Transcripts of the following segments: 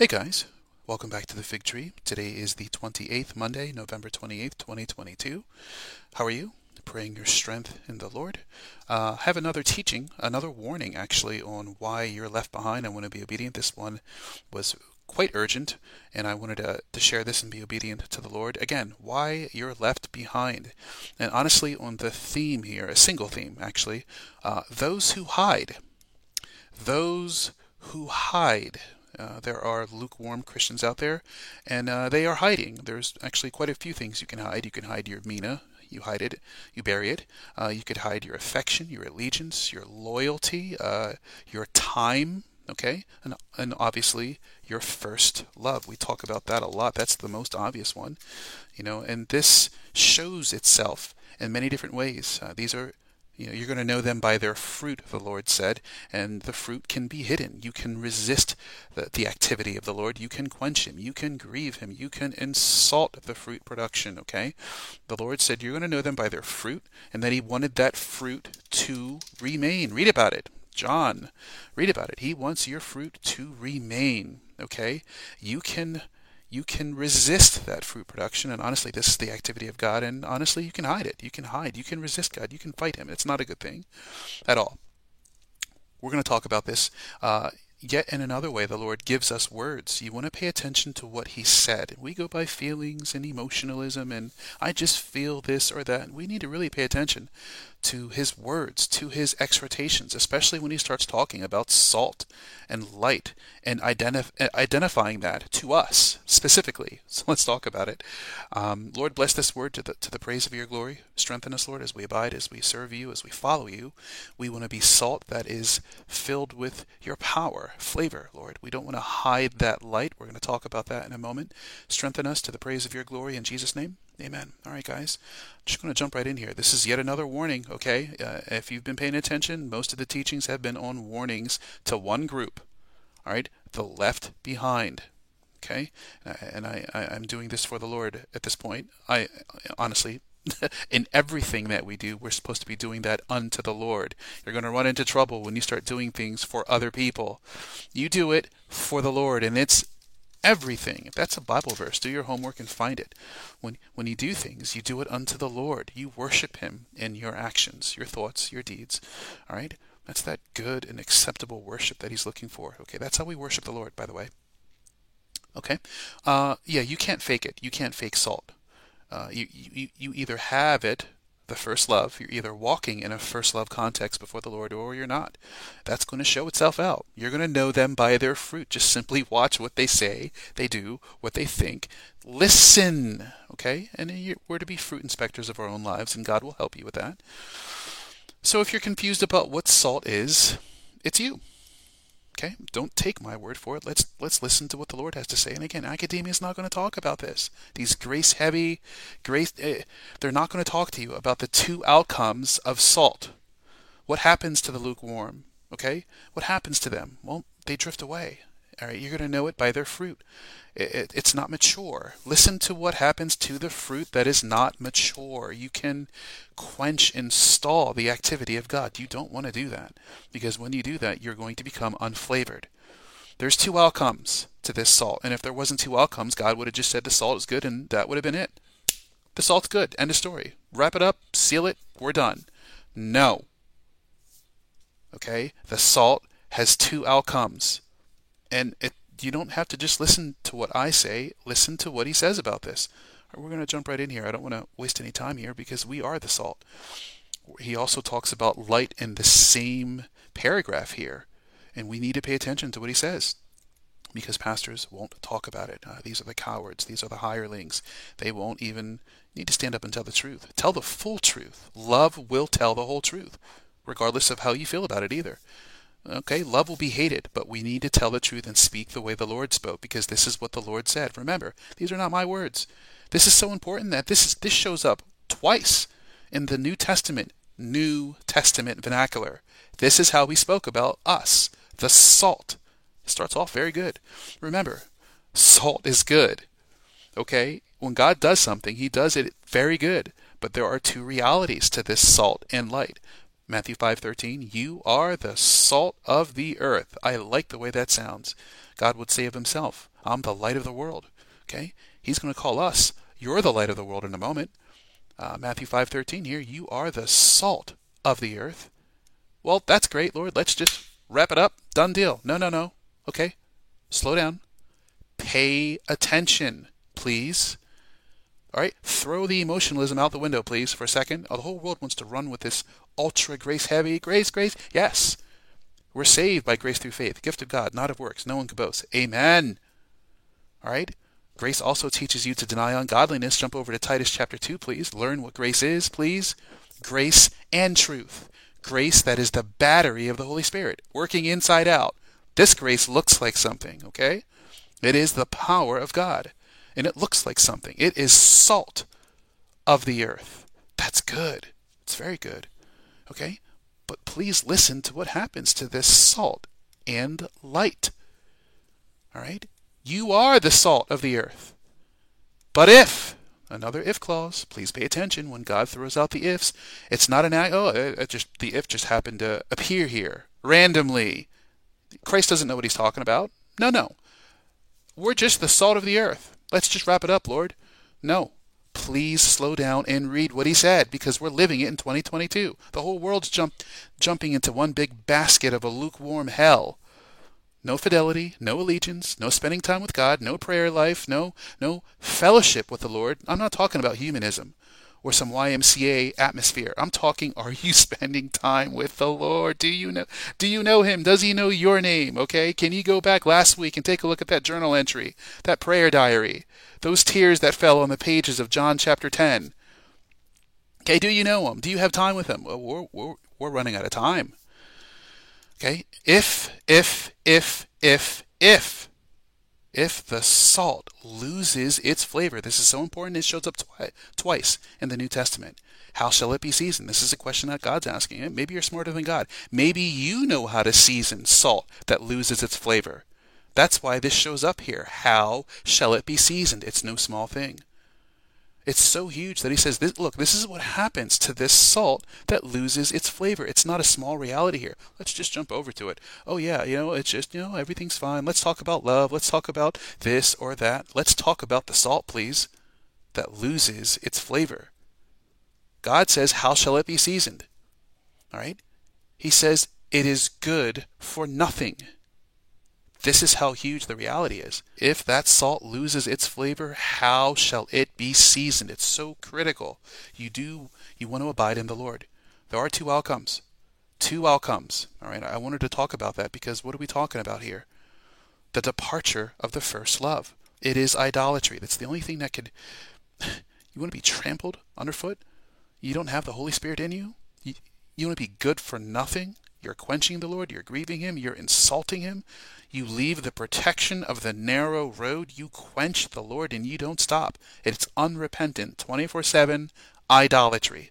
Hey guys, welcome back to the Fig Tree. Today is the 28th Monday, November 28th, 2022. How are you? Praying your strength in the Lord. Uh, have another teaching, another warning actually, on why you're left behind and want to be obedient. This one was quite urgent, and I wanted to, to share this and be obedient to the Lord. Again, why you're left behind. And honestly, on the theme here, a single theme actually, uh, those who hide. Those who hide. Uh, there are lukewarm Christians out there, and uh, they are hiding. There's actually quite a few things you can hide. You can hide your mina, you hide it, you bury it. Uh, you could hide your affection, your allegiance, your loyalty, uh, your time, okay, and, and obviously your first love. We talk about that a lot. That's the most obvious one, you know, and this shows itself in many different ways. Uh, these are you know, you're going to know them by their fruit, the Lord said, and the fruit can be hidden. You can resist the, the activity of the Lord. You can quench him. You can grieve him. You can insult the fruit production, okay? The Lord said you're going to know them by their fruit, and that he wanted that fruit to remain. Read about it. John, read about it. He wants your fruit to remain, okay? You can you can resist that fruit production. And honestly, this is the activity of God. And honestly, you can hide it. You can hide. You can resist God. You can fight Him. It's not a good thing at all. We're going to talk about this. Uh, Yet in another way, the Lord gives us words. You want to pay attention to what He said. We go by feelings and emotionalism, and I just feel this or that. We need to really pay attention to His words, to His exhortations, especially when He starts talking about salt and light and identif- identifying that to us specifically. So let's talk about it. Um, Lord, bless this word to the, to the praise of your glory. Strengthen us, Lord, as we abide, as we serve you, as we follow you. We want to be salt that is filled with your power, flavor, Lord. We don't want to hide that light. We're going to talk about that in a moment. Strengthen us to the praise of your glory in Jesus' name. Amen. All right, guys. Just going to jump right in here. This is yet another warning, okay? Uh, if you've been paying attention, most of the teachings have been on warnings to one group, all right? The left behind okay and I, I i'm doing this for the lord at this point i honestly in everything that we do we're supposed to be doing that unto the lord. You're going to run into trouble when you start doing things for other people. You do it for the lord and it's everything. That's a bible verse. Do your homework and find it. When when you do things you do it unto the lord. You worship him in your actions your thoughts your deeds. All right? That's that good and acceptable worship that he's looking for. Okay that's how we worship the lord by the way. Okay, uh, yeah, you can't fake it. You can't fake salt. Uh, you, you you either have it, the first love. You're either walking in a first love context before the Lord, or you're not. That's going to show itself out. You're going to know them by their fruit. Just simply watch what they say, they do, what they think. Listen, okay? And we're to be fruit inspectors of our own lives, and God will help you with that. So if you're confused about what salt is, it's you. Okay, don't take my word for it. Let's let's listen to what the Lord has to say. And again, academia is not going to talk about this. These grace heavy, grace eh, they're not going to talk to you about the two outcomes of salt. What happens to the lukewarm? Okay, what happens to them? Well, they drift away. All right, you're going to know it by their fruit. It, it, it's not mature. Listen to what happens to the fruit that is not mature. You can quench and stall the activity of God. You don't want to do that because when you do that, you're going to become unflavored. There's two outcomes to this salt, and if there wasn't two outcomes, God would have just said the salt is good, and that would have been it. The salt's good. End of story. Wrap it up, seal it, we're done. No. Okay? The salt has two outcomes and it, you don't have to just listen to what I say, listen to what he says about this. We're going to jump right in here. I don't want to waste any time here because we are the salt. He also talks about light in the same paragraph here, and we need to pay attention to what he says because pastors won't talk about it. Uh, these are the cowards, these are the hirelings. They won't even need to stand up and tell the truth. Tell the full truth. Love will tell the whole truth, regardless of how you feel about it either. Okay, love will be hated, but we need to tell the truth and speak the way the Lord spoke because this is what the Lord said. Remember, these are not my words. This is so important that this is this shows up twice in the New Testament, New Testament vernacular. This is how we spoke about us, the salt. It starts off very good. Remember, salt is good. Okay? When God does something, he does it very good. But there are two realities to this salt and light. Matthew 5:13, "You are the salt of the earth." I like the way that sounds. God would say of himself, "I'm the light of the world." Okay? He's going to call us, "You're the light of the world" in a moment. Uh, Matthew 5:13 here, "You are the salt of the earth." Well, that's great, Lord. Let's just wrap it up. Done deal. No, no, no. Okay. Slow down. Pay attention, please. All right, throw the emotionalism out the window, please, for a second. Oh, the whole world wants to run with this ultra grace heavy grace, grace. Yes, we're saved by grace through faith, gift of God, not of works. No one can boast. Amen. All right. Grace also teaches you to deny ungodliness. Jump over to Titus chapter 2, please. Learn what grace is, please. Grace and truth. Grace that is the battery of the Holy Spirit, working inside out. This grace looks like something, okay? It is the power of God and it looks like something. It is salt of the earth. That's good. It's very good. Okay? But please listen to what happens to this salt and light. All right? You are the salt of the earth. But if, another if clause, please pay attention when God throws out the ifs. It's not an, oh, it just, the if just happened to appear here randomly. Christ doesn't know what he's talking about. No, no. We're just the salt of the earth. Let's just wrap it up, Lord. No. Please slow down and read what he said because we're living it in 2022. The whole world's jump, jumping into one big basket of a lukewarm hell. No fidelity, no allegiance, no spending time with God, no prayer life, no no fellowship with the Lord. I'm not talking about humanism or some YMCA atmosphere. I'm talking are you spending time with the Lord? Do you know do you know him? Does he know your name? Okay? Can you go back last week and take a look at that journal entry, that prayer diary, those tears that fell on the pages of John chapter 10? Okay, do you know him? Do you have time with him? Well, we're, we're, we're running out of time. Okay? If, if, if, if, if if the salt loses its flavor, this is so important, it shows up twi- twice in the New Testament. How shall it be seasoned? This is a question that God's asking. Maybe you're smarter than God. Maybe you know how to season salt that loses its flavor. That's why this shows up here. How shall it be seasoned? It's no small thing. It's so huge that he says, this, look, this is what happens to this salt that loses its flavor. It's not a small reality here. Let's just jump over to it. Oh, yeah, you know, it's just, you know, everything's fine. Let's talk about love. Let's talk about this or that. Let's talk about the salt, please, that loses its flavor. God says, How shall it be seasoned? All right? He says, It is good for nothing. This is how huge the reality is. If that salt loses its flavor, how shall it be seasoned? It's so critical. You do you want to abide in the Lord. There are two outcomes. Two outcomes. All right, I wanted to talk about that because what are we talking about here? The departure of the first love. It is idolatry. That's the only thing that could you want to be trampled underfoot? You don't have the Holy Spirit in you? You, you want to be good for nothing? You're quenching the Lord, you're grieving him, you're insulting him, you leave the protection of the narrow road. You quench the Lord and you don't stop. It's unrepentant, 24 7 idolatry.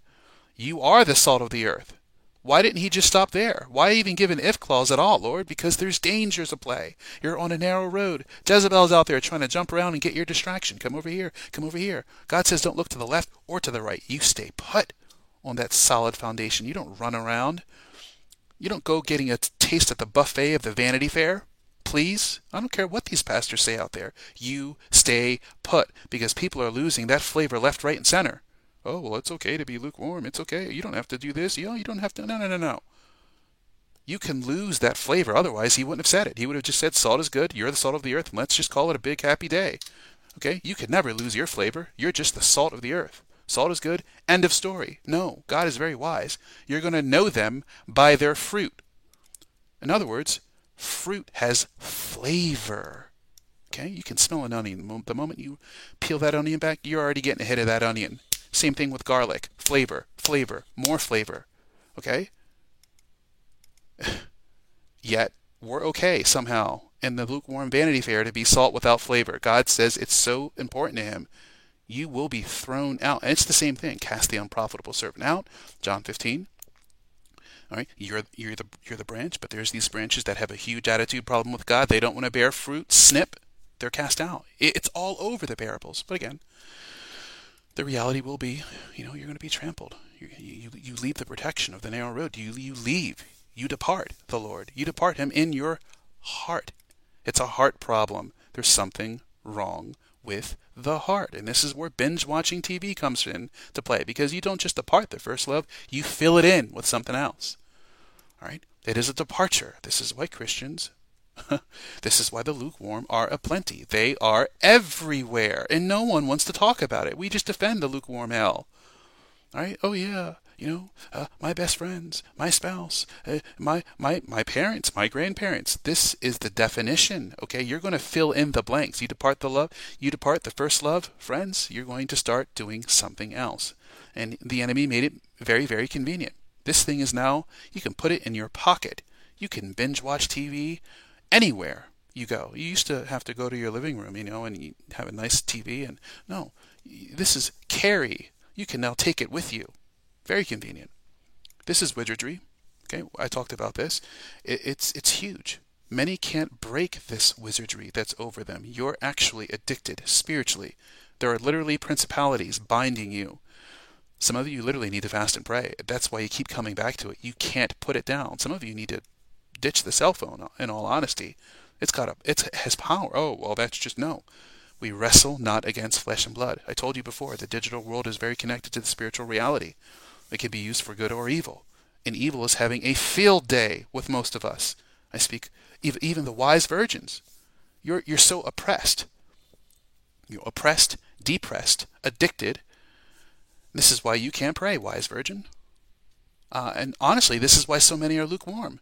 You are the salt of the earth. Why didn't he just stop there? Why even give an if clause at all, Lord? Because there's dangers play. You're on a narrow road. Jezebel's out there trying to jump around and get your distraction. Come over here. Come over here. God says don't look to the left or to the right. You stay put on that solid foundation. You don't run around. You don't go getting a taste at the buffet of the Vanity Fair please. I don't care what these pastors say out there. You stay put because people are losing that flavor left, right, and center. Oh, well, it's okay to be lukewarm. It's okay. You don't have to do this. You, know, you don't have to. No, no, no, no. You can lose that flavor. Otherwise, he wouldn't have said it. He would have just said, salt is good. You're the salt of the earth. And let's just call it a big happy day. Okay? You could never lose your flavor. You're just the salt of the earth. Salt is good. End of story. No, God is very wise. You're going to know them by their fruit. In other words, fruit has flavor. Okay, you can smell an onion. The moment you peel that onion back, you're already getting ahead of that onion. Same thing with garlic. Flavor, flavor, more flavor. Okay? Yet, we're okay somehow in the lukewarm vanity fair to be salt without flavor. God says it's so important to Him. You will be thrown out. And it's the same thing. Cast the unprofitable servant out. John 15. All right, you're you're the you're the branch, but there's these branches that have a huge attitude problem with God. They don't want to bear fruit. Snip, they're cast out. It's all over the parables. But again, the reality will be, you know, you're going to be trampled. You, you, you leave the protection of the narrow road. You, you leave. You depart the Lord. You depart Him in your heart. It's a heart problem. There's something wrong with the heart. And this is where binge watching TV comes in to play because you don't just depart the first love, you fill it in with something else. All right? It is a departure. This is why Christians this is why the lukewarm are aplenty. They are everywhere, and no one wants to talk about it. We just defend the lukewarm hell. All right? Oh yeah, you know, uh, my best friends, my spouse, uh, my my my parents, my grandparents. This is the definition. Okay, you're going to fill in the blanks. You depart the love, you depart the first love, friends. You're going to start doing something else, and the enemy made it very very convenient. This thing is now you can put it in your pocket. You can binge watch TV anywhere you go. You used to have to go to your living room, you know, and you have a nice TV. And no, this is carry. You can now take it with you. Very convenient. This is wizardry. Okay, I talked about this. It, it's it's huge. Many can't break this wizardry that's over them. You're actually addicted spiritually. There are literally principalities binding you. Some of you literally need to fast and pray. That's why you keep coming back to it. You can't put it down. Some of you need to ditch the cell phone. In all honesty, it's got a it has power. Oh well, that's just no. We wrestle not against flesh and blood. I told you before, the digital world is very connected to the spiritual reality. It can be used for good or evil. And evil is having a field day with most of us. I speak even the wise virgins. You're you're so oppressed. You're oppressed, depressed, addicted. This is why you can't pray, wise virgin. Uh, and honestly, this is why so many are lukewarm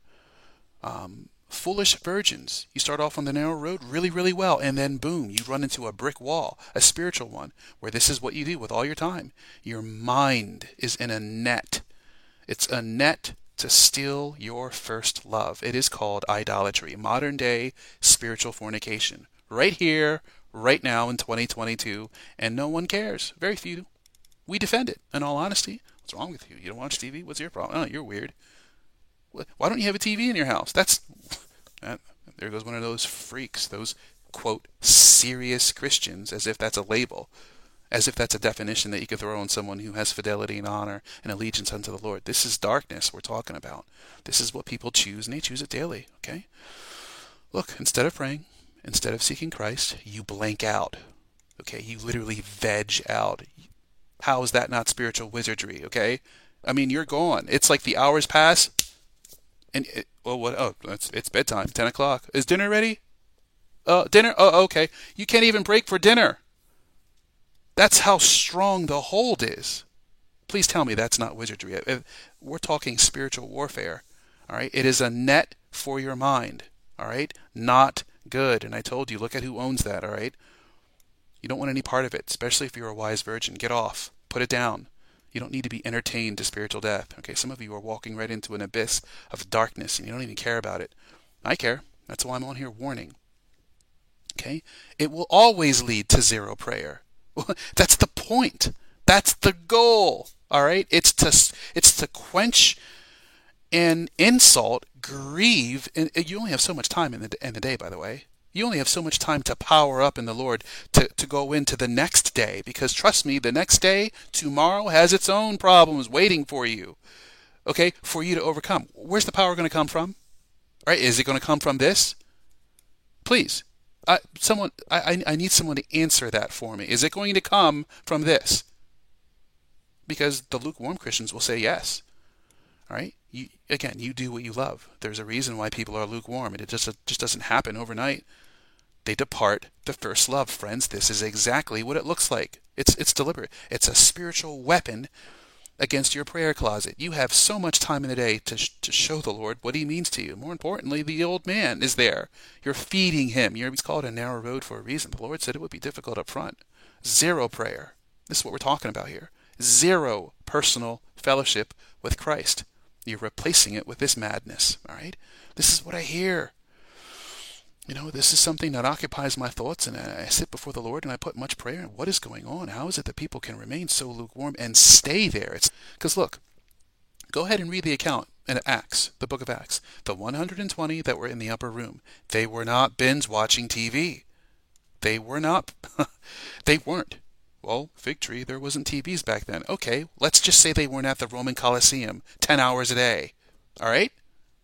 um, foolish virgins. You start off on the narrow road really, really well, and then boom, you run into a brick wall, a spiritual one, where this is what you do with all your time. Your mind is in a net. It's a net to steal your first love. It is called idolatry, modern day spiritual fornication. Right here, right now in 2022, and no one cares. Very few. We defend it, in all honesty. What's wrong with you? You don't watch TV? What's your problem? Oh, you're weird. Why don't you have a TV in your house? That's that, there goes one of those freaks, those quote serious Christians, as if that's a label, as if that's a definition that you could throw on someone who has fidelity and honor and allegiance unto the Lord. This is darkness we're talking about. This is what people choose, and they choose it daily. Okay. Look, instead of praying, instead of seeking Christ, you blank out. Okay, you literally veg out. How is that not spiritual wizardry? Okay, I mean you're gone. It's like the hours pass, and it, well, what? Oh, it's it's bedtime. Ten o'clock. Is dinner ready? Uh, dinner. Oh, okay. You can't even break for dinner. That's how strong the hold is. Please tell me that's not wizardry. Uh, uh, we're talking spiritual warfare. All right. It is a net for your mind. All right. Not good. And I told you, look at who owns that. All right. You don't want any part of it, especially if you're a wise virgin. Get off. Put it down. You don't need to be entertained to spiritual death. Okay, some of you are walking right into an abyss of darkness and you don't even care about it. I care. That's why I'm on here warning. Okay? It will always lead to zero prayer. That's the point. That's the goal. All right? It's to it's to quench and insult, grieve, and you only have so much time in the in the day, by the way. You only have so much time to power up in the Lord to, to go into the next day because trust me, the next day, tomorrow has its own problems waiting for you. Okay, for you to overcome. Where's the power going to come from? Right, is it going to come from this? Please, I, someone, I, I need someone to answer that for me. Is it going to come from this? Because the lukewarm Christians will say yes. All right. You, again, you do what you love. There's a reason why people are lukewarm, and it just just doesn't happen overnight they depart the first love. Friends, this is exactly what it looks like. It's, it's deliberate. It's a spiritual weapon against your prayer closet. You have so much time in the day to, sh- to show the Lord what He means to you. More importantly, the old man is there. You're feeding him. You're, he's called a narrow road for a reason. The Lord said it would be difficult up front. Zero prayer. This is what we're talking about here. Zero personal fellowship with Christ. You're replacing it with this madness. All right? This is what I hear you know, this is something that occupies my thoughts, and I sit before the Lord and I put much prayer. And what is going on? How is it that people can remain so lukewarm and stay there? It's because look, go ahead and read the account in Acts, the book of Acts. The 120 that were in the upper room, they were not binge watching TV. They were not. they weren't. Well, fig tree, there wasn't TVs back then. Okay, let's just say they weren't at the Roman Colosseum 10 hours a day. All right?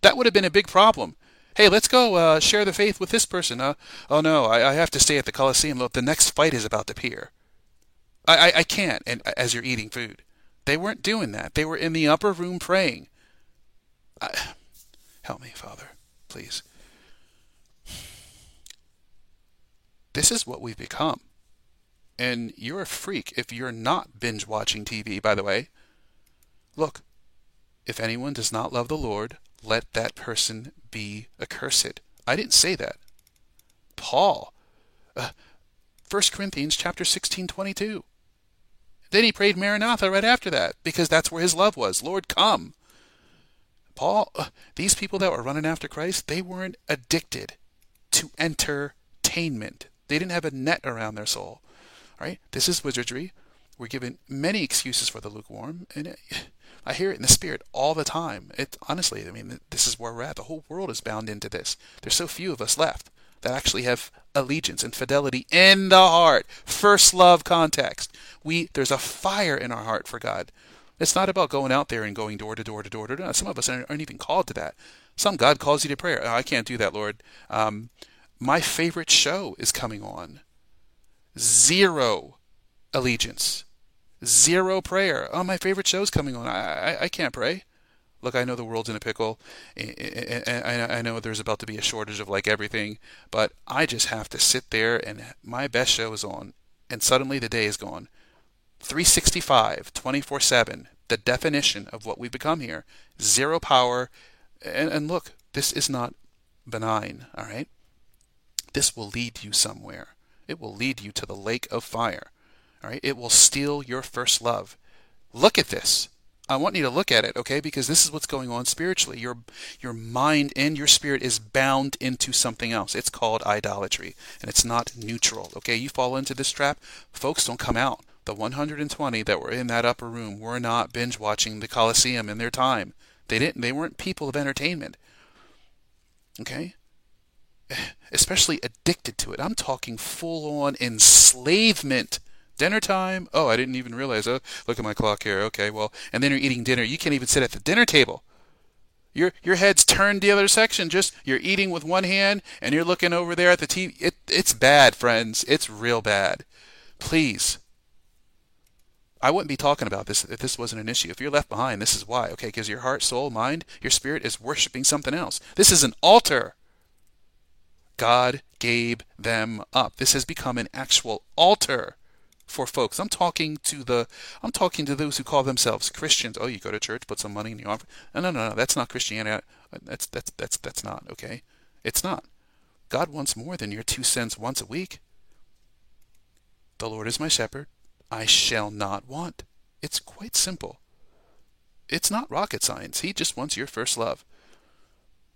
That would have been a big problem. Hey, let's go uh, share the faith with this person. Uh, oh no, I, I have to stay at the Colosseum. Look, the next fight is about to appear. I, I, I can't. And as you're eating food, they weren't doing that. They were in the upper room praying. I, help me, Father, please. This is what we've become. And you're a freak if you're not binge watching TV, by the way. Look, if anyone does not love the Lord, let that person be accursed. I didn't say that. Paul, uh, 1 Corinthians chapter 16, 22. Then he prayed Maranatha right after that, because that's where his love was. Lord, come. Paul, uh, these people that were running after Christ, they weren't addicted to entertainment. They didn't have a net around their soul. All right? This is wizardry. We're given many excuses for the lukewarm, and it, I hear it in the spirit all the time. It honestly, I mean, this is where we're at. The whole world is bound into this. There's so few of us left that actually have allegiance and fidelity in the heart. First love context. We there's a fire in our heart for God. It's not about going out there and going door to door to door to door. Some of us aren't, even called to that. Some God calls you to prayer. Oh, I can't do that, Lord. Um, my favorite show is coming on. Zero allegiance Zero prayer. Oh, my favorite show's coming on. I, I, I can't pray. Look, I know the world's in a pickle, and I know there's about to be a shortage of like everything, but I just have to sit there and my best show is on, and suddenly the day is gone. 365, 24 7, the definition of what we've become here. Zero power. And, and look, this is not benign, all right? This will lead you somewhere. It will lead you to the lake of fire. All right, it will steal your first love. Look at this. I want you to look at it, okay? Because this is what's going on spiritually. Your your mind and your spirit is bound into something else. It's called idolatry, and it's not neutral. Okay, you fall into this trap, folks don't come out. The 120 that were in that upper room were not binge watching the Colosseum in their time. They didn't. They weren't people of entertainment. Okay, especially addicted to it. I'm talking full on enslavement Dinner time? Oh, I didn't even realize. Oh, look at my clock here. Okay, well, and then you're eating dinner. You can't even sit at the dinner table. Your your head's turned the other section. Just you're eating with one hand and you're looking over there at the TV. It it's bad, friends. It's real bad. Please. I wouldn't be talking about this if this wasn't an issue. If you're left behind, this is why. Okay, because your heart, soul, mind, your spirit is worshiping something else. This is an altar. God gave them up. This has become an actual altar for folks. I'm talking to the I'm talking to those who call themselves Christians. Oh, you go to church, put some money in your offering. No, no, no, no. That's not Christianity. That's that's that's that's not okay. It's not. God wants more than your two cents once a week. The Lord is my shepherd; I shall not want. It's quite simple. It's not rocket science. He just wants your first love.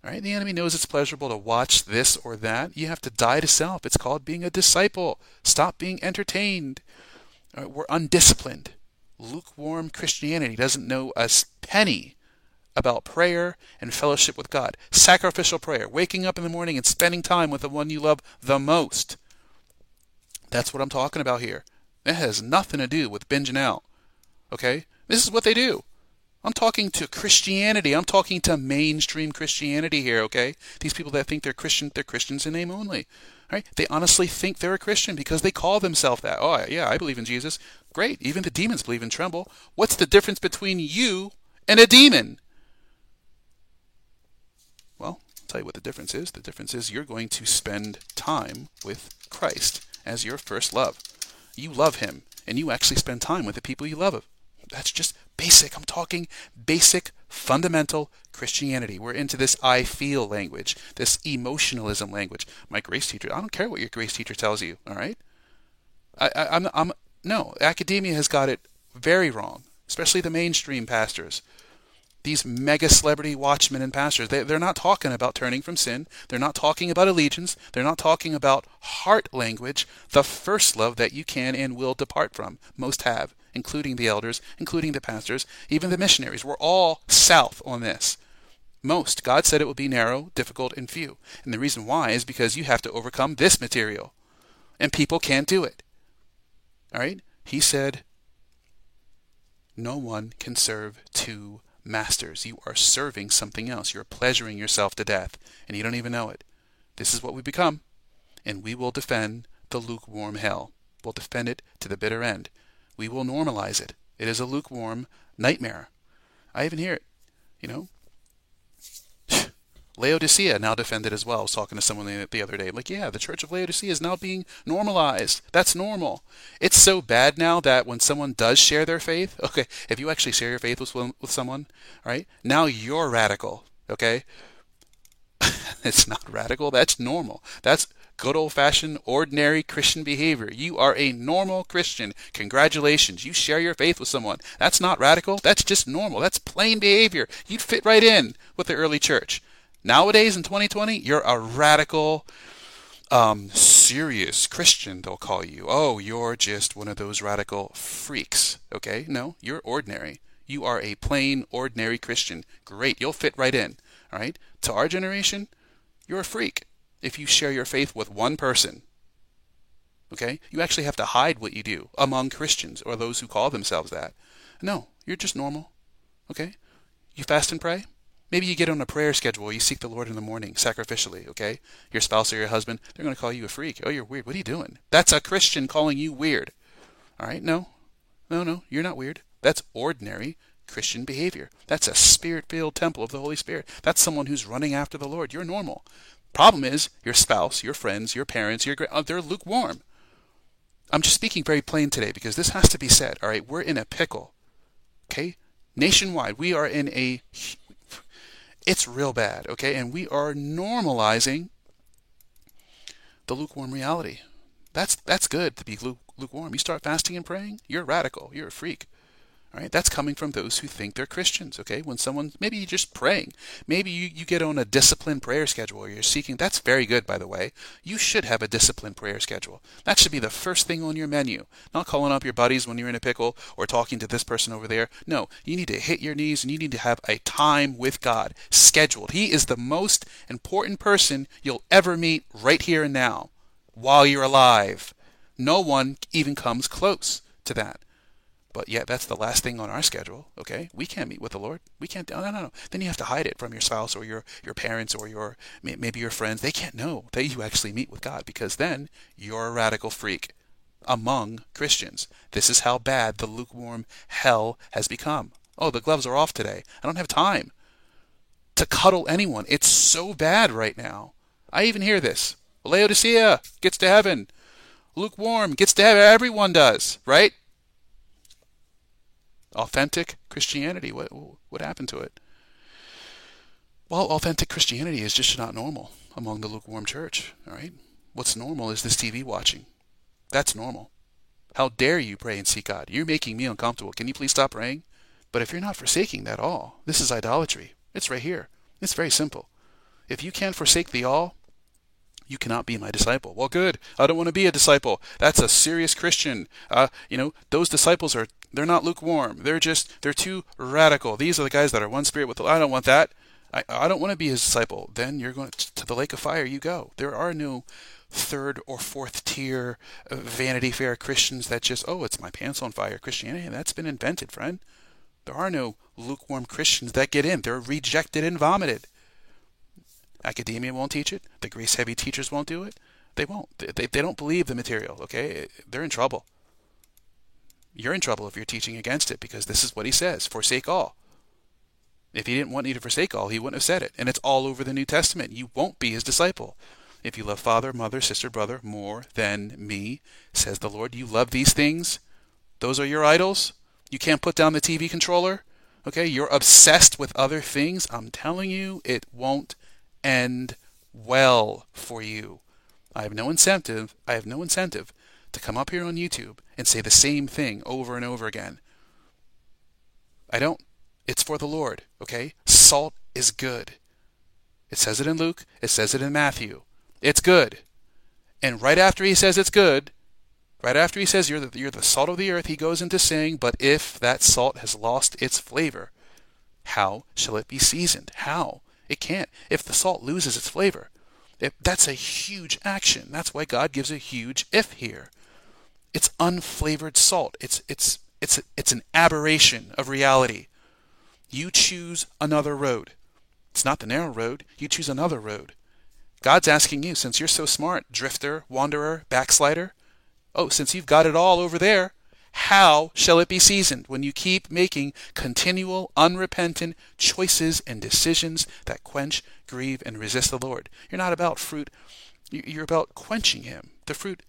Right? The enemy knows it's pleasurable to watch this or that. You have to die to self. It's called being a disciple. Stop being entertained. We're undisciplined. Lukewarm Christianity doesn't know a penny about prayer and fellowship with God. Sacrificial prayer, waking up in the morning and spending time with the one you love the most. That's what I'm talking about here. That has nothing to do with binging out. Okay? This is what they do. I'm talking to Christianity. I'm talking to mainstream Christianity here, okay? These people that think they're Christian, they're Christians in name only. Right? They honestly think they're a Christian because they call themselves that. Oh, yeah, I believe in Jesus. Great. Even the demons believe and tremble. What's the difference between you and a demon? Well, I'll tell you what the difference is. The difference is you're going to spend time with Christ as your first love. You love him, and you actually spend time with the people you love. That's just basic. I'm talking basic, fundamental Christianity. We're into this I feel language, this emotionalism language. My grace teacher, I don't care what your grace teacher tells you, all right? I, I, I'm, I'm, no, academia has got it very wrong, especially the mainstream pastors. These mega celebrity watchmen and pastors, they, they're not talking about turning from sin. They're not talking about allegiance. They're not talking about heart language, the first love that you can and will depart from. Most have, including the elders, including the pastors, even the missionaries. We're all south on this. Most. God said it would be narrow, difficult, and few. And the reason why is because you have to overcome this material. And people can't do it. All right? He said, No one can serve two masters. You are serving something else. You're pleasuring yourself to death, and you don't even know it. This is what we become, and we will defend the lukewarm hell. We'll defend it to the bitter end. We will normalize it. It is a lukewarm nightmare. I even hear it. You know, Laodicea now defended as well. I was talking to someone the other day. Like, yeah, the Church of Laodicea is now being normalized. That's normal. It's so bad now that when someone does share their faith, okay, if you actually share your faith with with someone, right? Now you're radical. Okay, it's not radical. That's normal. That's good old fashioned, ordinary Christian behavior. You are a normal Christian. Congratulations. You share your faith with someone. That's not radical. That's just normal. That's plain behavior. You'd fit right in with the early church. Nowadays in 2020, you're a radical, um, serious Christian, they'll call you. Oh, you're just one of those radical freaks. Okay? No, you're ordinary. You are a plain, ordinary Christian. Great, you'll fit right in. All right? To our generation, you're a freak if you share your faith with one person. Okay? You actually have to hide what you do among Christians or those who call themselves that. No, you're just normal. Okay? You fast and pray? Maybe you get on a prayer schedule. You seek the Lord in the morning sacrificially, okay? Your spouse or your husband, they're going to call you a freak. Oh, you're weird. What are you doing? That's a Christian calling you weird. All right? No. No, no. You're not weird. That's ordinary Christian behavior. That's a spirit filled temple of the Holy Spirit. That's someone who's running after the Lord. You're normal. Problem is, your spouse, your friends, your parents, your uh, they're lukewarm. I'm just speaking very plain today because this has to be said. All right, we're in a pickle. Okay? Nationwide, we are in a it's real bad, okay? And we are normalizing the lukewarm reality. That's that's good to be lukewarm. You start fasting and praying, you're radical. You're a freak. All right, that's coming from those who think they're Christians. Okay, when someone maybe you're just praying, maybe you, you get on a disciplined prayer schedule, or you're seeking. That's very good, by the way. You should have a disciplined prayer schedule. That should be the first thing on your menu. Not calling up your buddies when you're in a pickle or talking to this person over there. No, you need to hit your knees and you need to have a time with God scheduled. He is the most important person you'll ever meet right here and now, while you're alive. No one even comes close to that. But yet, that's the last thing on our schedule. Okay, we can't meet with the Lord. We can't. No, no, no. Then you have to hide it from your spouse or your your parents or your maybe your friends. They can't know that you actually meet with God because then you're a radical freak among Christians. This is how bad the lukewarm hell has become. Oh, the gloves are off today. I don't have time to cuddle anyone. It's so bad right now. I even hear this. Laodicea gets to heaven. Lukewarm gets to heaven. Everyone does, right? Authentic Christianity. What what happened to it? Well, authentic Christianity is just not normal among the lukewarm church. All right, what's normal is this TV watching. That's normal. How dare you pray and seek God? You're making me uncomfortable. Can you please stop praying? But if you're not forsaking that all, this is idolatry. It's right here. It's very simple. If you can't forsake the all, you cannot be my disciple. Well, good. I don't want to be a disciple. That's a serious Christian. Uh, you know, those disciples are they're not lukewarm. They're just they're too radical. These are the guys that are one spirit with. I don't want that. I, I don't want to be his disciple. Then you're going to, the lake of fire. You go. There are no third or fourth tier Vanity Fair Christians that just oh it's my pants on fire Christianity. That's been invented, friend. There are no lukewarm Christians that get in. They're rejected and vomited. Academia won't teach it. The grace heavy teachers won't do it. They won't. They, they, they don't believe the material, okay? They're in trouble. You're in trouble if you're teaching against it because this is what he says forsake all. If he didn't want you to forsake all, he wouldn't have said it. And it's all over the New Testament. You won't be his disciple. If you love father, mother, sister, brother more than me, says the Lord, you love these things, those are your idols. You can't put down the TV controller. Okay, you're obsessed with other things. I'm telling you, it won't end well for you. I have no incentive. I have no incentive to come up here on YouTube and say the same thing over and over again. I don't. It's for the Lord, okay? Salt is good. It says it in Luke, it says it in Matthew. It's good. And right after he says it's good, right after he says you're the, you're the salt of the earth, he goes into saying, But if that salt has lost its flavor, how shall it be seasoned? How? It can't. If the salt loses its flavor, it, that's a huge action. That's why God gives a huge if here. It's unflavored salt. It's it's it's it's an aberration of reality. You choose another road. It's not the narrow road. You choose another road. God's asking you, since you're so smart, drifter, wanderer, backslider, oh, since you've got it all over there, how shall it be seasoned when you keep making continual, unrepentant choices and decisions that quench, grieve, and resist the Lord? You're not about fruit, you're about quenching Him. The fruit,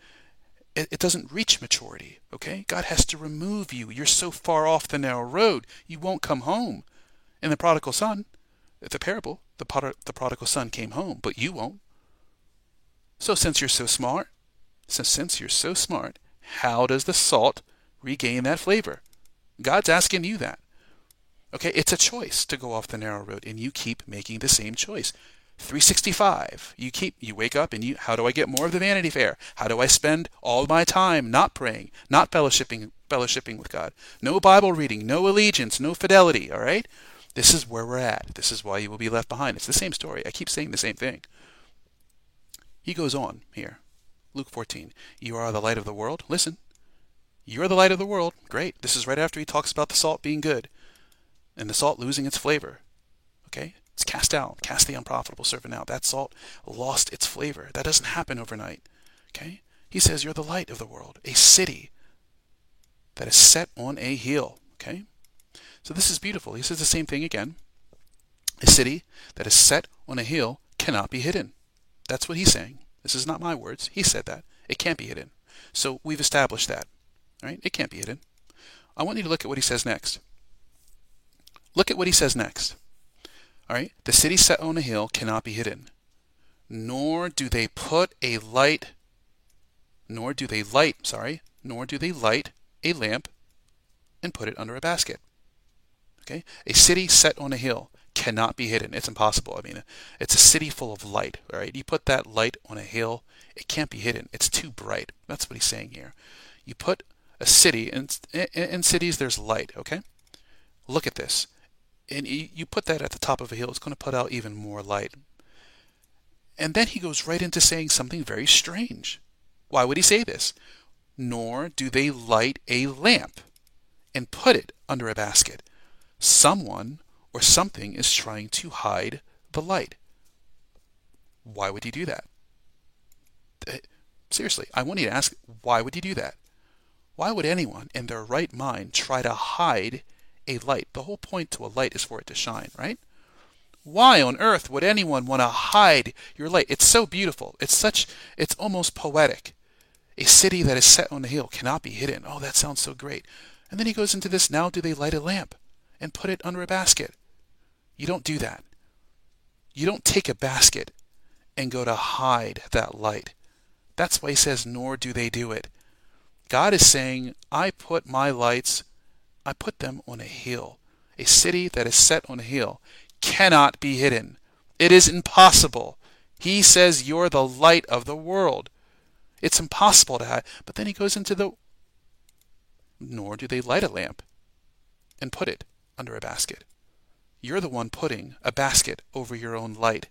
it doesn't reach maturity, okay? God has to remove you. You're so far off the narrow road, you won't come home. In the prodigal son, the parable, the, the prodigal son came home, but you won't. So since you're so smart, so since you're so smart, how does the salt regain that flavor? God's asking you that. Okay, it's a choice to go off the narrow road, and you keep making the same choice. 365. You keep you wake up and you how do I get more of the vanity fair? How do I spend all my time not praying, not fellowshipping fellowshipping with God? No Bible reading, no allegiance, no fidelity, all right? This is where we're at. This is why you will be left behind. It's the same story. I keep saying the same thing. He goes on here. Luke 14. You are the light of the world. Listen. You are the light of the world. Great. This is right after he talks about the salt being good and the salt losing its flavor. Okay? It's cast out. Cast the unprofitable servant out. That salt lost its flavor. That doesn't happen overnight. Okay? He says you're the light of the world, a city that is set on a hill. Okay? So this is beautiful. He says the same thing again. A city that is set on a hill cannot be hidden. That's what he's saying. This is not my words. He said that. It can't be hidden. So we've established that. Right? It can't be hidden. I want you to look at what he says next. Look at what he says next. All right? The city set on a hill cannot be hidden. Nor do they put a light nor do they light, sorry, nor do they light a lamp and put it under a basket. Okay? A city set on a hill cannot be hidden. It's impossible. I mean, it's a city full of light, all right? You put that light on a hill, it can't be hidden. It's too bright. That's what he's saying here. You put a city, and in cities there's light, okay? Look at this. And you put that at the top of a hill, it's going to put out even more light. And then he goes right into saying something very strange. Why would he say this? Nor do they light a lamp and put it under a basket someone or something is trying to hide the light. Why would he do that? Seriously, I want you to ask why would he do that? Why would anyone in their right mind try to hide a light? The whole point to a light is for it to shine, right? Why on earth would anyone want to hide your light? It's so beautiful. It's such it's almost poetic. A city that is set on a hill cannot be hidden. Oh, that sounds so great. And then he goes into this now do they light a lamp? and put it under a basket. You don't do that. You don't take a basket and go to hide that light. That's why he says, nor do they do it. God is saying, I put my lights, I put them on a hill. A city that is set on a hill cannot be hidden. It is impossible. He says, You're the light of the world. It's impossible to hide. But then he goes into the. Nor do they light a lamp and put it under a basket. You're the one putting a basket over your own light.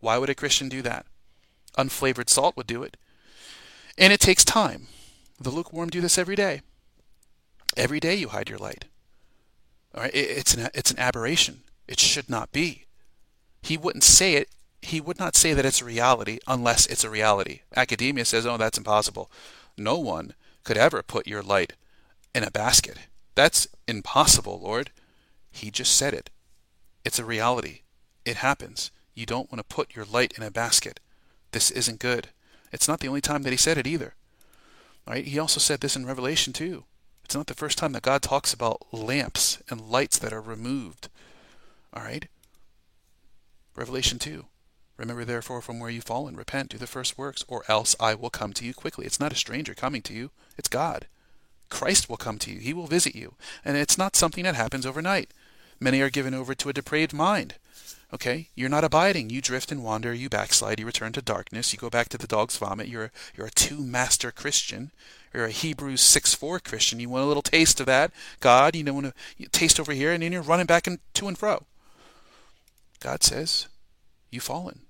Why would a Christian do that? Unflavored salt would do it. And it takes time. The lukewarm do this every day. Every day you hide your light. All right? It's an, it's an aberration. It should not be. He wouldn't say it. He would not say that it's a reality unless it's a reality. Academia says, oh, that's impossible. No one could ever put your light in a basket. That's impossible, Lord. He just said it. It's a reality. It happens. You don't want to put your light in a basket. This isn't good. It's not the only time that he said it either. Right? He also said this in Revelation too. It's not the first time that God talks about lamps and lights that are removed. All right? Revelation 2. Remember therefore from where you've fallen, repent, do the first works, or else I will come to you quickly. It's not a stranger coming to you, it's God. Christ will come to you. He will visit you. And it's not something that happens overnight. Many are given over to a depraved mind. Okay? You're not abiding. You drift and wander. You backslide. You return to darkness. You go back to the dog's vomit. You're, you're a two master Christian. You're a Hebrews 6 4 Christian. You want a little taste of that. God, you don't want to taste over here, and then you're running back and to and fro. God says, You've fallen.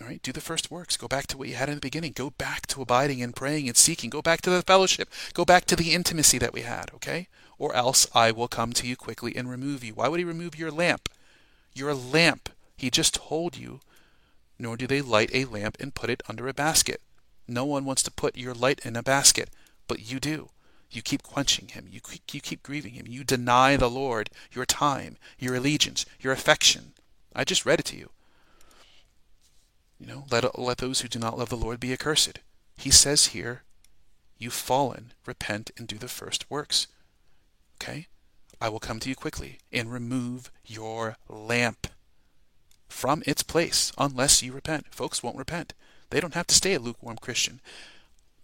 All right, do the first works. Go back to what you had in the beginning. Go back to abiding and praying and seeking. Go back to the fellowship. Go back to the intimacy that we had, okay? Or else I will come to you quickly and remove you. Why would he remove your lamp? Your lamp. He just told you, nor do they light a lamp and put it under a basket. No one wants to put your light in a basket, but you do. You keep quenching him. You, you keep grieving him. You deny the Lord your time, your allegiance, your affection. I just read it to you. You know, let, let those who do not love the Lord be accursed. He says here, You've fallen, repent, and do the first works. Okay? I will come to you quickly and remove your lamp from its place unless you repent. Folks won't repent. They don't have to stay a lukewarm Christian.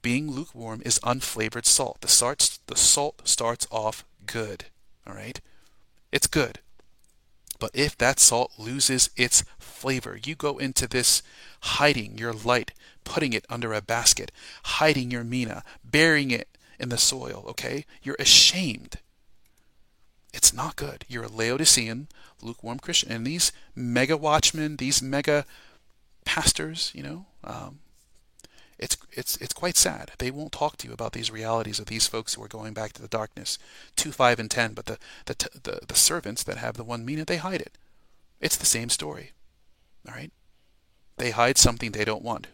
Being lukewarm is unflavored salt. The, the salt starts off good. All right? It's good. But if that salt loses its flavor, you go into this hiding your light, putting it under a basket, hiding your mina, burying it in the soil, okay? You're ashamed. It's not good. You're a Laodicean, lukewarm Christian. And these mega watchmen, these mega pastors, you know, um, it's it's it's quite sad. They won't talk to you about these realities of these folks who are going back to the darkness, two, five, and ten. But the the the, the servants that have the one mina, they hide it. It's the same story. All right, they hide something they don't want.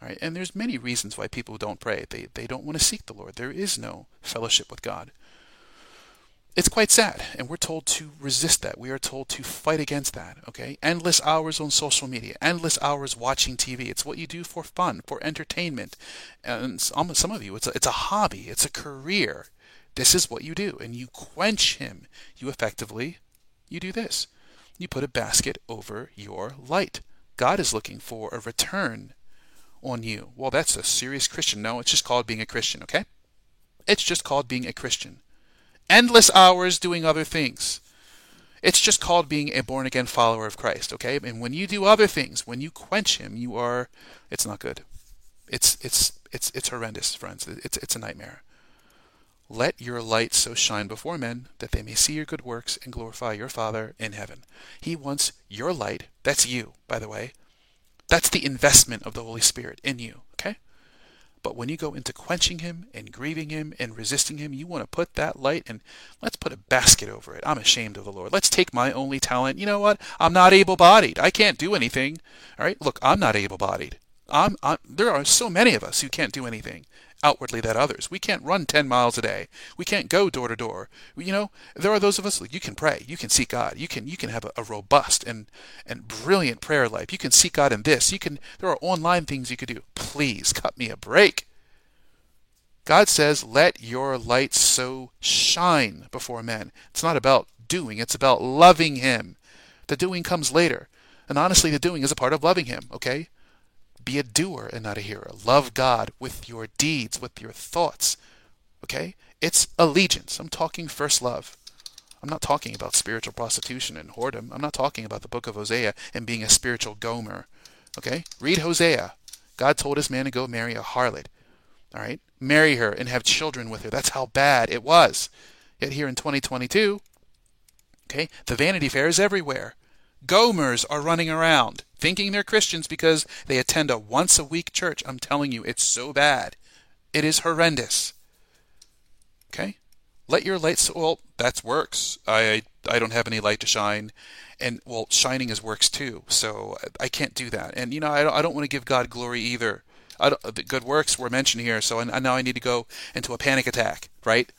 All right, and there's many reasons why people don't pray. They they don't want to seek the Lord. There is no fellowship with God. It's quite sad, and we're told to resist that. We are told to fight against that, okay? Endless hours on social media, endless hours watching TV. It's what you do for fun, for entertainment. And some, of you, it's a, it's a hobby, it's a career. This is what you do, and you quench him. You effectively, you do this. You put a basket over your light. God is looking for a return on you. Well, that's a serious Christian. No, it's just called being a Christian, okay? It's just called being a Christian endless hours doing other things. It's just called being a born again follower of Christ, okay? And when you do other things, when you quench him, you are it's not good. It's it's it's it's horrendous, friends. It's it's a nightmare. Let your light so shine before men that they may see your good works and glorify your Father in heaven. He wants your light, that's you, by the way. That's the investment of the Holy Spirit in you? But when you go into quenching him and grieving him and resisting him, you want to put that light and let's put a basket over it. I'm ashamed of the Lord. Let's take my only talent. You know what? I'm not able bodied. I can't do anything. All right? Look, I'm not able bodied. I'm, I'm, there are so many of us who can't do anything outwardly that others. We can't run 10 miles a day. We can't go door to door. You know, there are those of us you can pray, you can seek God. You can you can have a, a, robust and and brilliant prayer life. You can seek God in this. You can there are online things you could do. Please cut me a break. God says, "Let your light so shine before men." It's not about doing, it's about loving him. The doing comes later. And honestly, the doing is a part of loving him, okay? Be a doer and not a hearer. Love God with your deeds, with your thoughts. Okay? It's allegiance. I'm talking first love. I'm not talking about spiritual prostitution and whoredom. I'm not talking about the book of Hosea and being a spiritual Gomer. Okay? Read Hosea. God told his man to go marry a harlot. All right? Marry her and have children with her. That's how bad it was. Yet here in 2022, okay, the Vanity Fair is everywhere. Gomers are running around thinking they're Christians because they attend a once a week church. I'm telling you, it's so bad. It is horrendous. Okay? Let your light so well, that's works. I I don't have any light to shine. And well, shining is works too. So I can't do that. And you know, I don't, I don't want to give God glory either. I don't, good works were mentioned here, so I, now I need to go into a panic attack, right?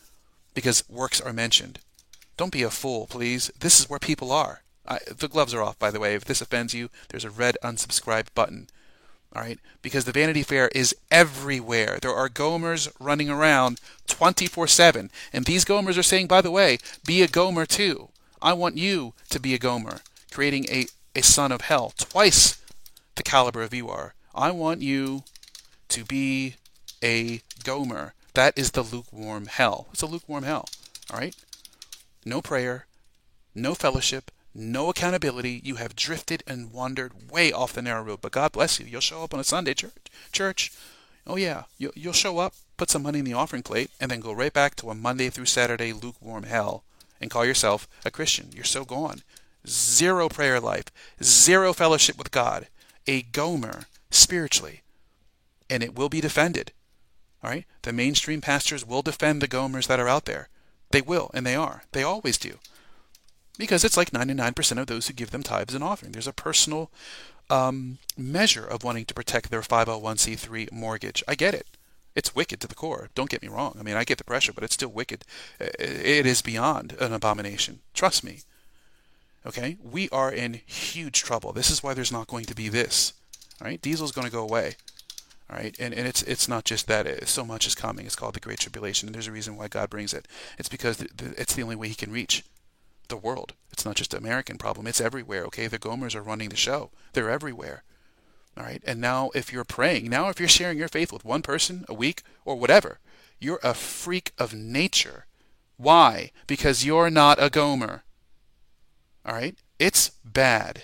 Because works are mentioned. Don't be a fool, please. This is where people are. I, the gloves are off, by the way. If this offends you, there's a red unsubscribe button. All right, because the Vanity Fair is everywhere. There are Gomers running around 24/7, and these Gomers are saying, by the way, be a Gomer too. I want you to be a Gomer, creating a a son of hell, twice the caliber of you are. I want you to be a Gomer. That is the lukewarm hell. It's a lukewarm hell. All right? No prayer, no fellowship, no accountability. You have drifted and wandered way off the narrow road. But God bless you. You'll show up on a Sunday church. Church. Oh yeah, you'll, you'll show up, put some money in the offering plate, and then go right back to a Monday through Saturday lukewarm hell and call yourself a Christian. You're so gone. Zero prayer life, zero fellowship with God, a Gomer spiritually, and it will be defended. All right? The mainstream pastors will defend the Gomers that are out there. They will, and they are. They always do. Because it's like 99% of those who give them tithes and offering. There's a personal um, measure of wanting to protect their 501c3 mortgage. I get it. It's wicked to the core. Don't get me wrong. I mean, I get the pressure, but it's still wicked. It is beyond an abomination. Trust me. Okay? We are in huge trouble. This is why there's not going to be this. All right? Diesel's going to go away. All right? And, and it's it's not just that. It, so much is coming. It's called the Great Tribulation, and there's a reason why God brings it. It's because it's the only way He can reach the world. It's not just an American problem. It's everywhere. Okay? The Gomers are running the show. They're everywhere. All right? And now, if you're praying, now if you're sharing your faith with one person a week or whatever, you're a freak of nature. Why? Because you're not a Gomer. All right? It's bad.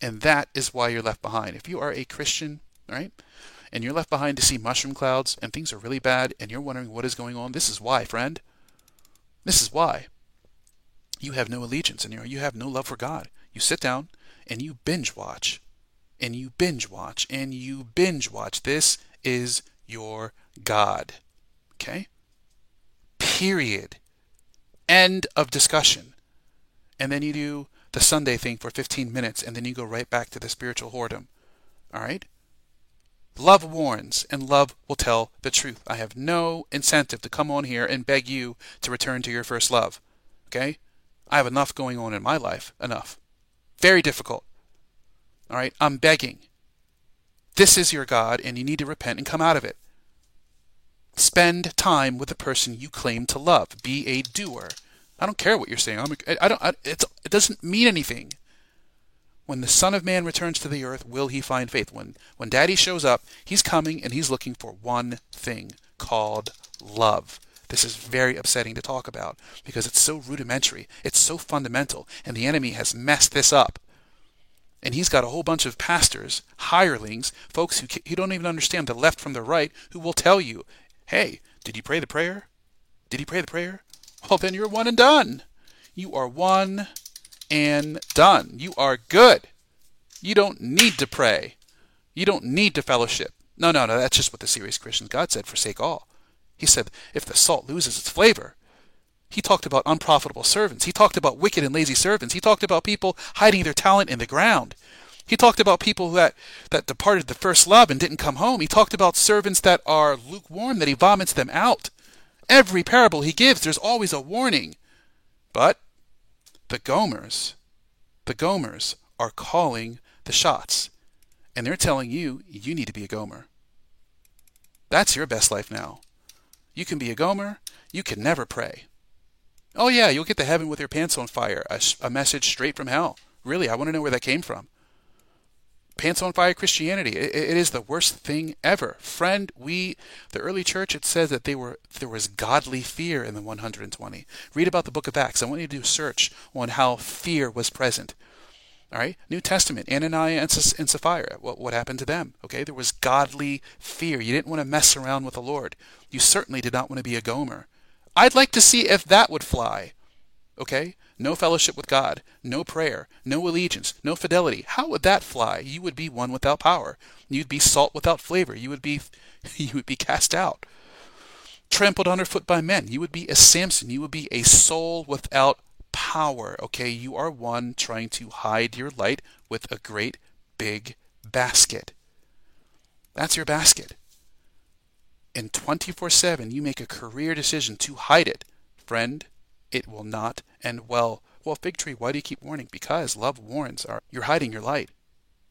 And that is why you're left behind. If you are a Christian, all right, and you're left behind to see mushroom clouds and things are really bad and you're wondering what is going on, this is why, friend. This is why. You have no allegiance and you have no love for God. You sit down and you binge watch and you binge watch and you binge watch. This is your God. Okay? Period. End of discussion. And then you do the Sunday thing for 15 minutes, and then you go right back to the spiritual whoredom. All right? Love warns, and love will tell the truth. I have no incentive to come on here and beg you to return to your first love. Okay? I have enough going on in my life. Enough. Very difficult. All right? I'm begging. This is your God, and you need to repent and come out of it. Spend time with the person you claim to love. Be a doer. I don't care what you're saying. I'm, I don't. I, it doesn't mean anything. When the Son of Man returns to the earth, will he find faith? When when Daddy shows up, he's coming and he's looking for one thing called love. This is very upsetting to talk about because it's so rudimentary, it's so fundamental, and the enemy has messed this up. And he's got a whole bunch of pastors, hirelings, folks who, who don't even understand the left from the right, who will tell you, hey, did you pray the prayer? Did he pray the prayer? well, then you're one and done. You are one and done. You are good. You don't need to pray. You don't need to fellowship. No, no, no, that's just what the serious Christian God said, forsake all. He said, if the salt loses its flavor, he talked about unprofitable servants. He talked about wicked and lazy servants. He talked about people hiding their talent in the ground. He talked about people that, that departed the first love and didn't come home. He talked about servants that are lukewarm, that he vomits them out. Every parable he gives, there's always a warning. But the Gomers, the Gomers are calling the shots. And they're telling you, you need to be a Gomer. That's your best life now. You can be a Gomer. You can never pray. Oh, yeah, you'll get to heaven with your pants on fire. A, a message straight from hell. Really, I want to know where that came from. Pants on fire Christianity. It, it is the worst thing ever. Friend, we, the early church, it says that they were there was godly fear in the 120. Read about the book of Acts. I want you to do a search on how fear was present. All right, New Testament, Ananias and Sapphira. What what happened to them? Okay, there was godly fear. You didn't want to mess around with the Lord. You certainly did not want to be a Gomer. I'd like to see if that would fly. Okay, no fellowship with God, no prayer, no allegiance, no fidelity. How would that fly? You would be one without power. You'd be salt without flavor. You would be you would be cast out. Trampled underfoot by men. You would be a Samson. You would be a soul without power. Okay, you are one trying to hide your light with a great big basket. That's your basket. And 24 7, you make a career decision to hide it. Friend, it will not end well. Well, fig tree, why do you keep warning? Because love warns. You're hiding your light.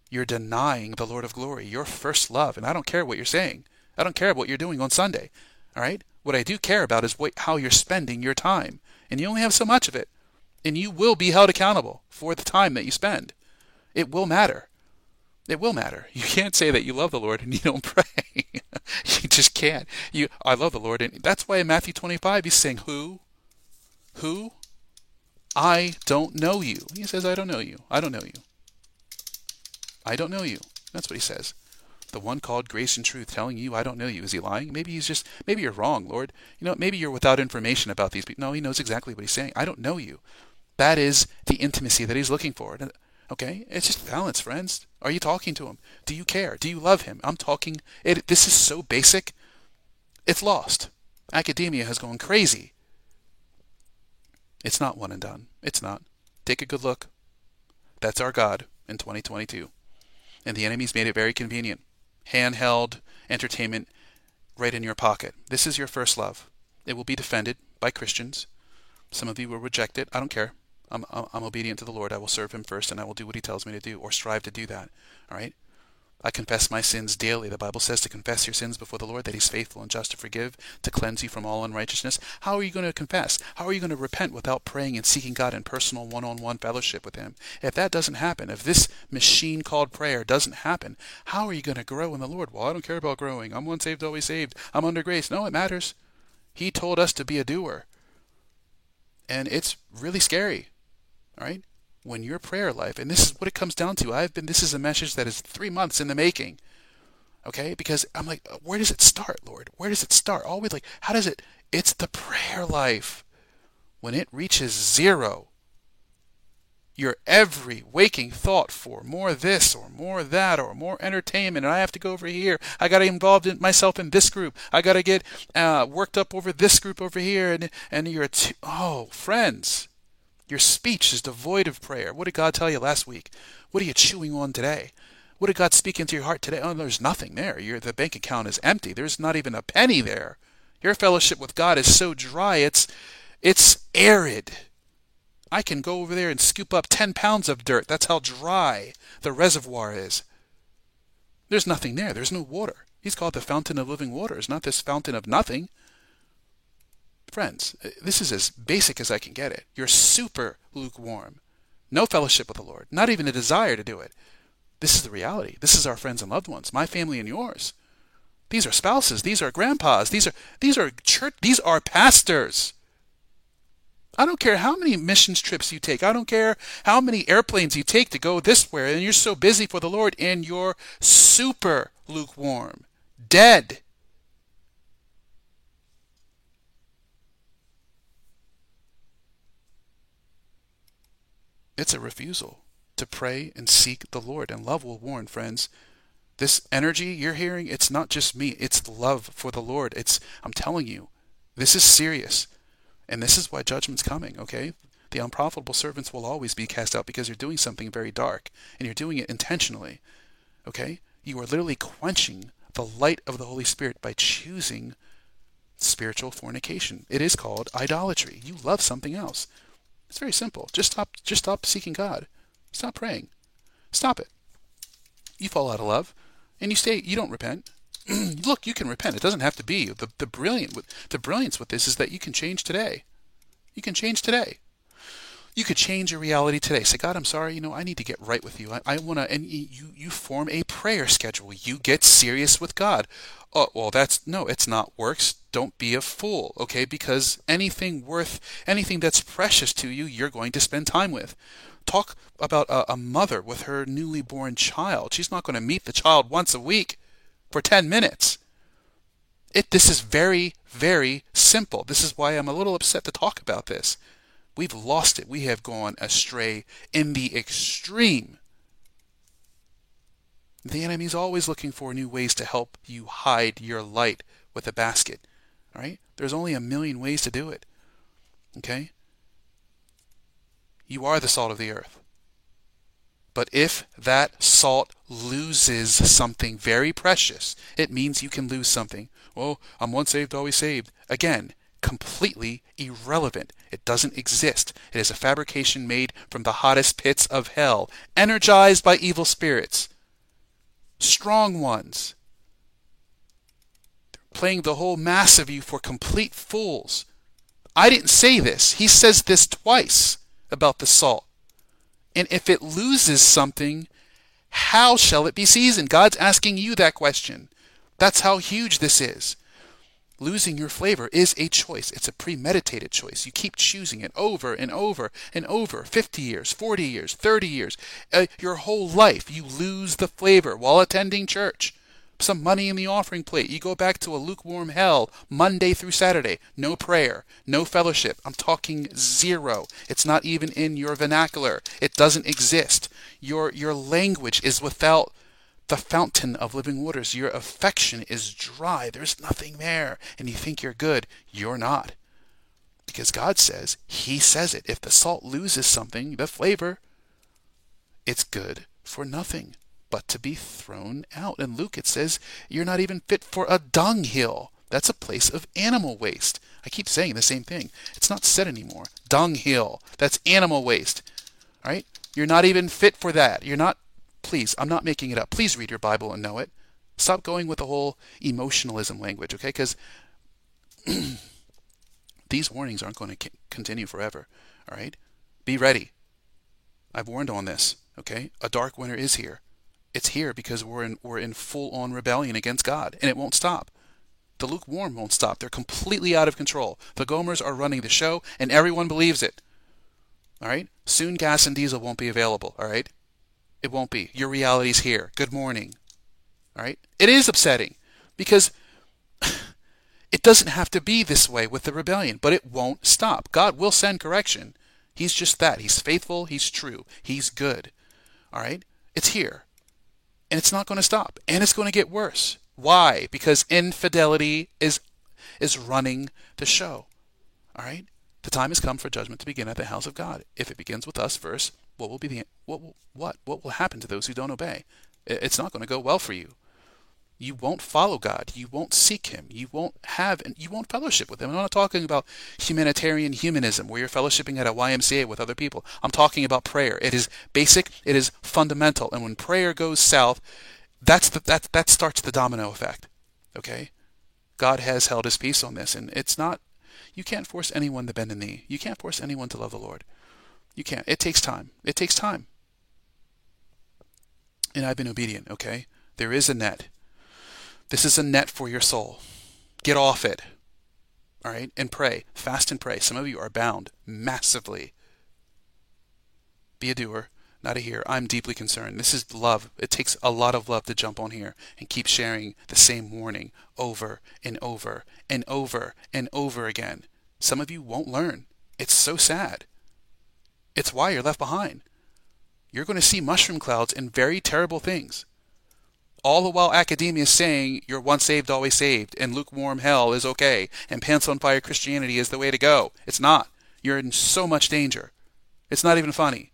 You're denying the Lord of glory, your first love. And I don't care what you're saying. I don't care what you're doing on Sunday. All right? What I do care about is what, how you're spending your time. And you only have so much of it. And you will be held accountable for the time that you spend. It will matter. It will matter. You can't say that you love the Lord and you don't pray. you just can't. You, I love the Lord, and that's why in Matthew 25 he's saying, "Who who? I don't know you. He says, I don't know you. I don't know you. I don't know you. That's what he says. The one called grace and truth telling you, I don't know you. Is he lying? Maybe he's just, maybe you're wrong, Lord. You know, maybe you're without information about these people. No, he knows exactly what he's saying. I don't know you. That is the intimacy that he's looking for. Okay? It's just balance, friends. Are you talking to him? Do you care? Do you love him? I'm talking. It, this is so basic. It's lost. Academia has gone crazy. It's not one and done. It's not. Take a good look. That's our God in 2022. And the enemy's made it very convenient. Handheld entertainment right in your pocket. This is your first love. It will be defended by Christians. Some of you will reject it. I don't care. I'm, I'm obedient to the Lord. I will serve him first and I will do what he tells me to do or strive to do that. All right? I confess my sins daily. The Bible says to confess your sins before the Lord, that He's faithful and just to forgive, to cleanse you from all unrighteousness. How are you going to confess? How are you going to repent without praying and seeking God in personal one on one fellowship with Him? If that doesn't happen, if this machine called prayer doesn't happen, how are you going to grow in the Lord? Well, I don't care about growing. I'm once saved, always saved. I'm under grace. No, it matters. He told us to be a doer. And it's really scary. All right? When your prayer life, and this is what it comes down to. I've been, this is a message that is three months in the making. Okay? Because I'm like, where does it start, Lord? Where does it start? Always like, how does it? It's the prayer life. When it reaches zero, your every waking thought for more this or more that or more entertainment and i have to go over here i got to involve in myself in this group i got to get uh, worked up over this group over here and and you're oh friends your speech is devoid of prayer what did god tell you last week what are you chewing on today what did god speak into your heart today oh there's nothing there your the bank account is empty there's not even a penny there your fellowship with god is so dry it's it's arid I can go over there and scoop up 10 pounds of dirt. That's how dry the reservoir is. There's nothing there. There's no water. He's called the fountain of living waters, not this fountain of nothing. Friends, uh, this is as basic as I can get it. You're super lukewarm. No fellowship with the Lord, not even a desire to do it. This is the reality. This is our friends and loved ones, my family and yours. These are spouses, these are grandpas, these are these are church these are pastors. I don't care how many missions trips you take. I don't care how many airplanes you take to go this way, and you're so busy for the Lord and you're super lukewarm, dead. It's a refusal to pray and seek the Lord, and love will warn, friends. This energy you're hearing, it's not just me, it's love for the Lord. It's I'm telling you, this is serious. And this is why judgment's coming, okay? The unprofitable servants will always be cast out because you're doing something very dark, and you're doing it intentionally, okay? You are literally quenching the light of the Holy Spirit by choosing spiritual fornication. It is called idolatry. You love something else. It's very simple. Just stop just stop seeking God. Stop praying. Stop it. You fall out of love and you stay you don't repent. look, you can repent. It doesn't have to be. The, the brilliant the brilliance with this is that you can change today. You can change today. You could change your reality today. Say, God, I'm sorry. You know, I need to get right with you. I, I want to, and you, you form a prayer schedule. You get serious with God. Oh, well, that's, no, it's not works. Don't be a fool, okay? Because anything worth, anything that's precious to you, you're going to spend time with. Talk about a, a mother with her newly born child. She's not going to meet the child once a week for 10 minutes. It, this is very, very simple. This is why I'm a little upset to talk about this. We've lost it. We have gone astray in the extreme. The enemy's always looking for new ways to help you hide your light with a basket. All right? There's only a million ways to do it. Okay? You are the salt of the earth. But if that salt loses something very precious, it means you can lose something. Oh, I'm once saved, always saved. Again, completely irrelevant. It doesn't exist. It is a fabrication made from the hottest pits of hell, energized by evil spirits. Strong ones. They're playing the whole mass of you for complete fools. I didn't say this. He says this twice about the salt. And if it loses something, how shall it be seasoned? God's asking you that question. That's how huge this is. Losing your flavor is a choice. It's a premeditated choice. You keep choosing it over and over and over 50 years, 40 years, 30 years. Uh, your whole life, you lose the flavor while attending church. some money in the offering plate. You go back to a lukewarm hell Monday through Saturday. No prayer, no fellowship. I'm talking zero. It's not even in your vernacular. It doesn't exist. Your your language is without the fountain of living waters. Your affection is dry. There's nothing there. And you think you're good. You're not. Because God says, He says it. If the salt loses something, the flavor, it's good for nothing but to be thrown out. In Luke, it says, You're not even fit for a dunghill. That's a place of animal waste. I keep saying the same thing. It's not said anymore. Dunghill. That's animal waste. All right? You're not even fit for that. You're not, please, I'm not making it up. Please read your Bible and know it. Stop going with the whole emotionalism language, okay? Because these warnings aren't going to continue forever. All right? Be ready. I've warned on this, okay? A dark winter is here. It's here because we're in we're in full on rebellion against God, and it won't stop. The lukewarm won't stop. They're completely out of control. The Gomers are running the show, and everyone believes it. All right? Soon gas and diesel won't be available, all right? It won't be. Your reality's here. Good morning. All right? It is upsetting because it doesn't have to be this way with the rebellion, but it won't stop. God will send correction. He's just that. He's faithful, he's true, he's good. All right? It's here and it's not going to stop and it's going to get worse why because infidelity is is running the show all right the time has come for judgment to begin at the house of god if it begins with us first what will be the what what what will happen to those who don't obey it's not going to go well for you you won't follow God. You won't seek Him. You won't have, and you won't fellowship with Him. I'm not talking about humanitarian humanism where you're fellowshipping at a YMCA with other people. I'm talking about prayer. It is basic. It is fundamental. And when prayer goes south, that's the, that that starts the domino effect. Okay, God has held His peace on this, and it's not. You can't force anyone to bend a knee. You can't force anyone to love the Lord. You can't. It takes time. It takes time. And I've been obedient. Okay, there is a net this is a net for your soul. Get off it. All right? And pray. Fast and pray. Some of you are bound massively. Be a doer, not a hearer. I'm deeply concerned. This is love. It takes a lot of love to jump on here and keep sharing the same warning over and over and over and over again. Some of you won't learn. It's so sad. It's why you're left behind. You're going to see mushroom clouds and very terrible things all the while academia is saying you're once saved, always saved, and lukewarm hell is okay, and pants on fire Christianity is the way to go. It's not. You're in so much danger. It's not even funny.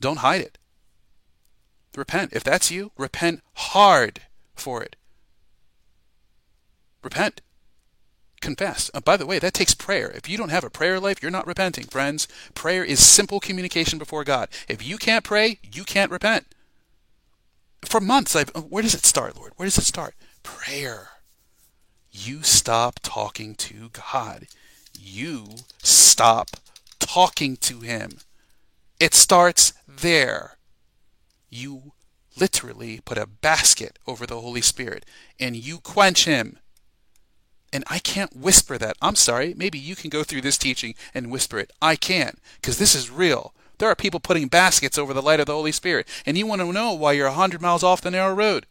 Don't hide it. Repent. If that's you, repent hard for it. Repent. Confess. Uh, by the way, that takes prayer. If you don't have a prayer life, you're not repenting, friends. Prayer is simple communication before God. If you can't pray, you can't repent for months I've where does it start, Lord? Where does it start? Prayer. You stop talking to God. You stop talking to him. It starts there. You literally put a basket over the Holy Spirit and you quench him. And I can't whisper that. I'm sorry. Maybe you can go through this teaching and whisper it. I can't because this is real. There are people putting baskets over the light of the Holy Spirit, and you want to know why you're a hundred miles off the narrow road,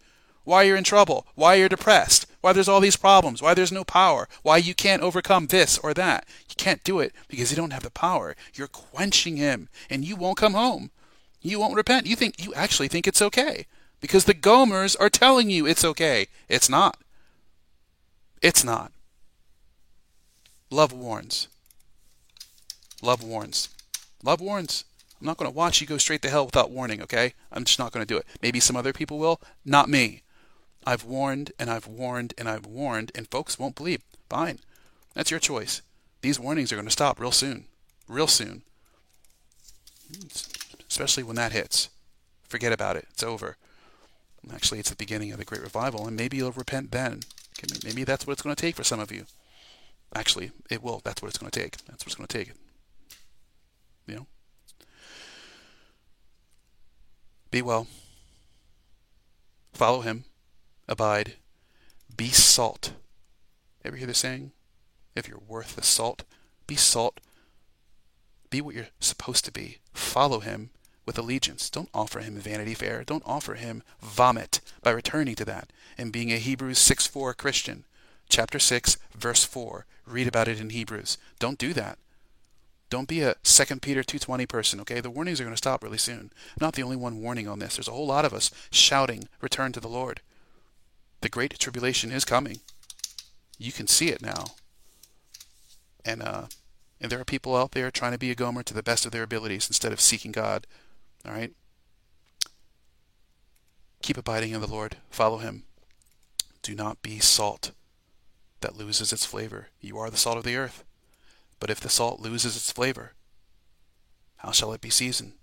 why you're in trouble, why you're depressed, why there's all these problems, why there's no power, why you can't overcome this or that. You can't do it because you don't have the power. You're quenching Him, and you won't come home. You won't repent. You think you actually think it's okay because the Gomers are telling you it's okay. It's not. It's not. Love warns. Love warns. Love warns. I'm not going to watch you go straight to hell without warning, okay? I'm just not going to do it. Maybe some other people will, not me. I've warned and I've warned and I've warned, and folks won't believe. Fine. That's your choice. These warnings are going to stop real soon. Real soon. Especially when that hits. Forget about it. It's over. Actually, it's the beginning of the Great Revival, and maybe you'll repent then. Maybe that's what it's going to take for some of you. Actually, it will. That's what it's going to take. That's what it's going to take. You know? Be well. Follow him. Abide. Be salt. Ever hear the saying? If you're worth the salt, be salt. Be what you're supposed to be. Follow him. With allegiance. Don't offer him vanity Fair. Don't offer him vomit by returning to that and being a Hebrews 6 4 Christian. Chapter 6, verse 4. Read about it in Hebrews. Don't do that. Don't be a 2 Peter 2.20 person, okay? The warnings are going to stop really soon. I'm not the only one warning on this. There's a whole lot of us shouting, return to the Lord. The great tribulation is coming. You can see it now. And, uh, and there are people out there trying to be a Gomer to the best of their abilities instead of seeking God. All right? Keep abiding in the Lord. Follow him. Do not be salt that loses its flavor. You are the salt of the earth. But if the salt loses its flavor, how shall it be seasoned?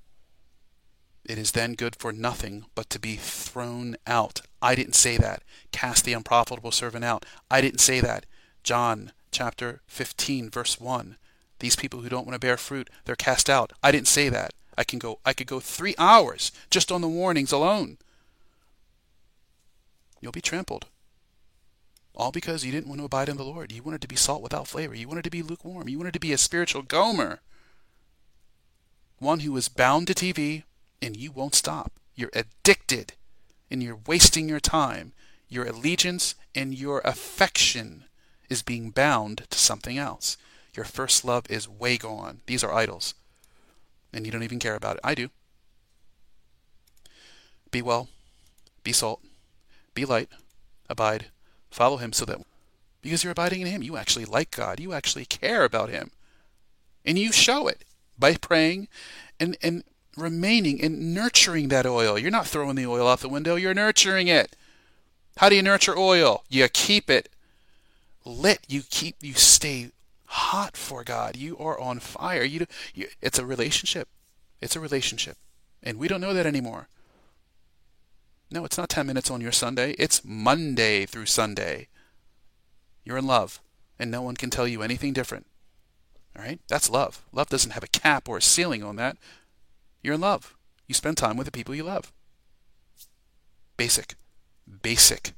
It is then good for nothing but to be thrown out. I didn't say that. Cast the unprofitable servant out. I didn't say that. John chapter 15 verse 1. These people who don't want to bear fruit, they're cast out. I didn't say that. I can go I could go 3 hours just on the warnings alone. You'll be trampled. All because you didn't want to abide in the Lord. You wanted to be salt without flavor. You wanted to be lukewarm. You wanted to be a spiritual Gomer. One who is bound to TV and you won't stop. You're addicted and you're wasting your time. Your allegiance and your affection is being bound to something else. Your first love is way gone. These are idols. And you don't even care about it. I do. Be well. Be salt. Be light. Abide Follow him so that because you're abiding in him, you actually like God. You actually care about him. And you show it by praying and, and remaining and nurturing that oil. You're not throwing the oil out the window, you're nurturing it. How do you nurture oil? You keep it lit. You keep you stay hot for God. You are on fire. You, you it's a relationship. It's a relationship. And we don't know that anymore. No, it's not 10 minutes on your Sunday. It's Monday through Sunday. You're in love, and no one can tell you anything different. All right? That's love. Love doesn't have a cap or a ceiling on that. You're in love. You spend time with the people you love. Basic. Basic.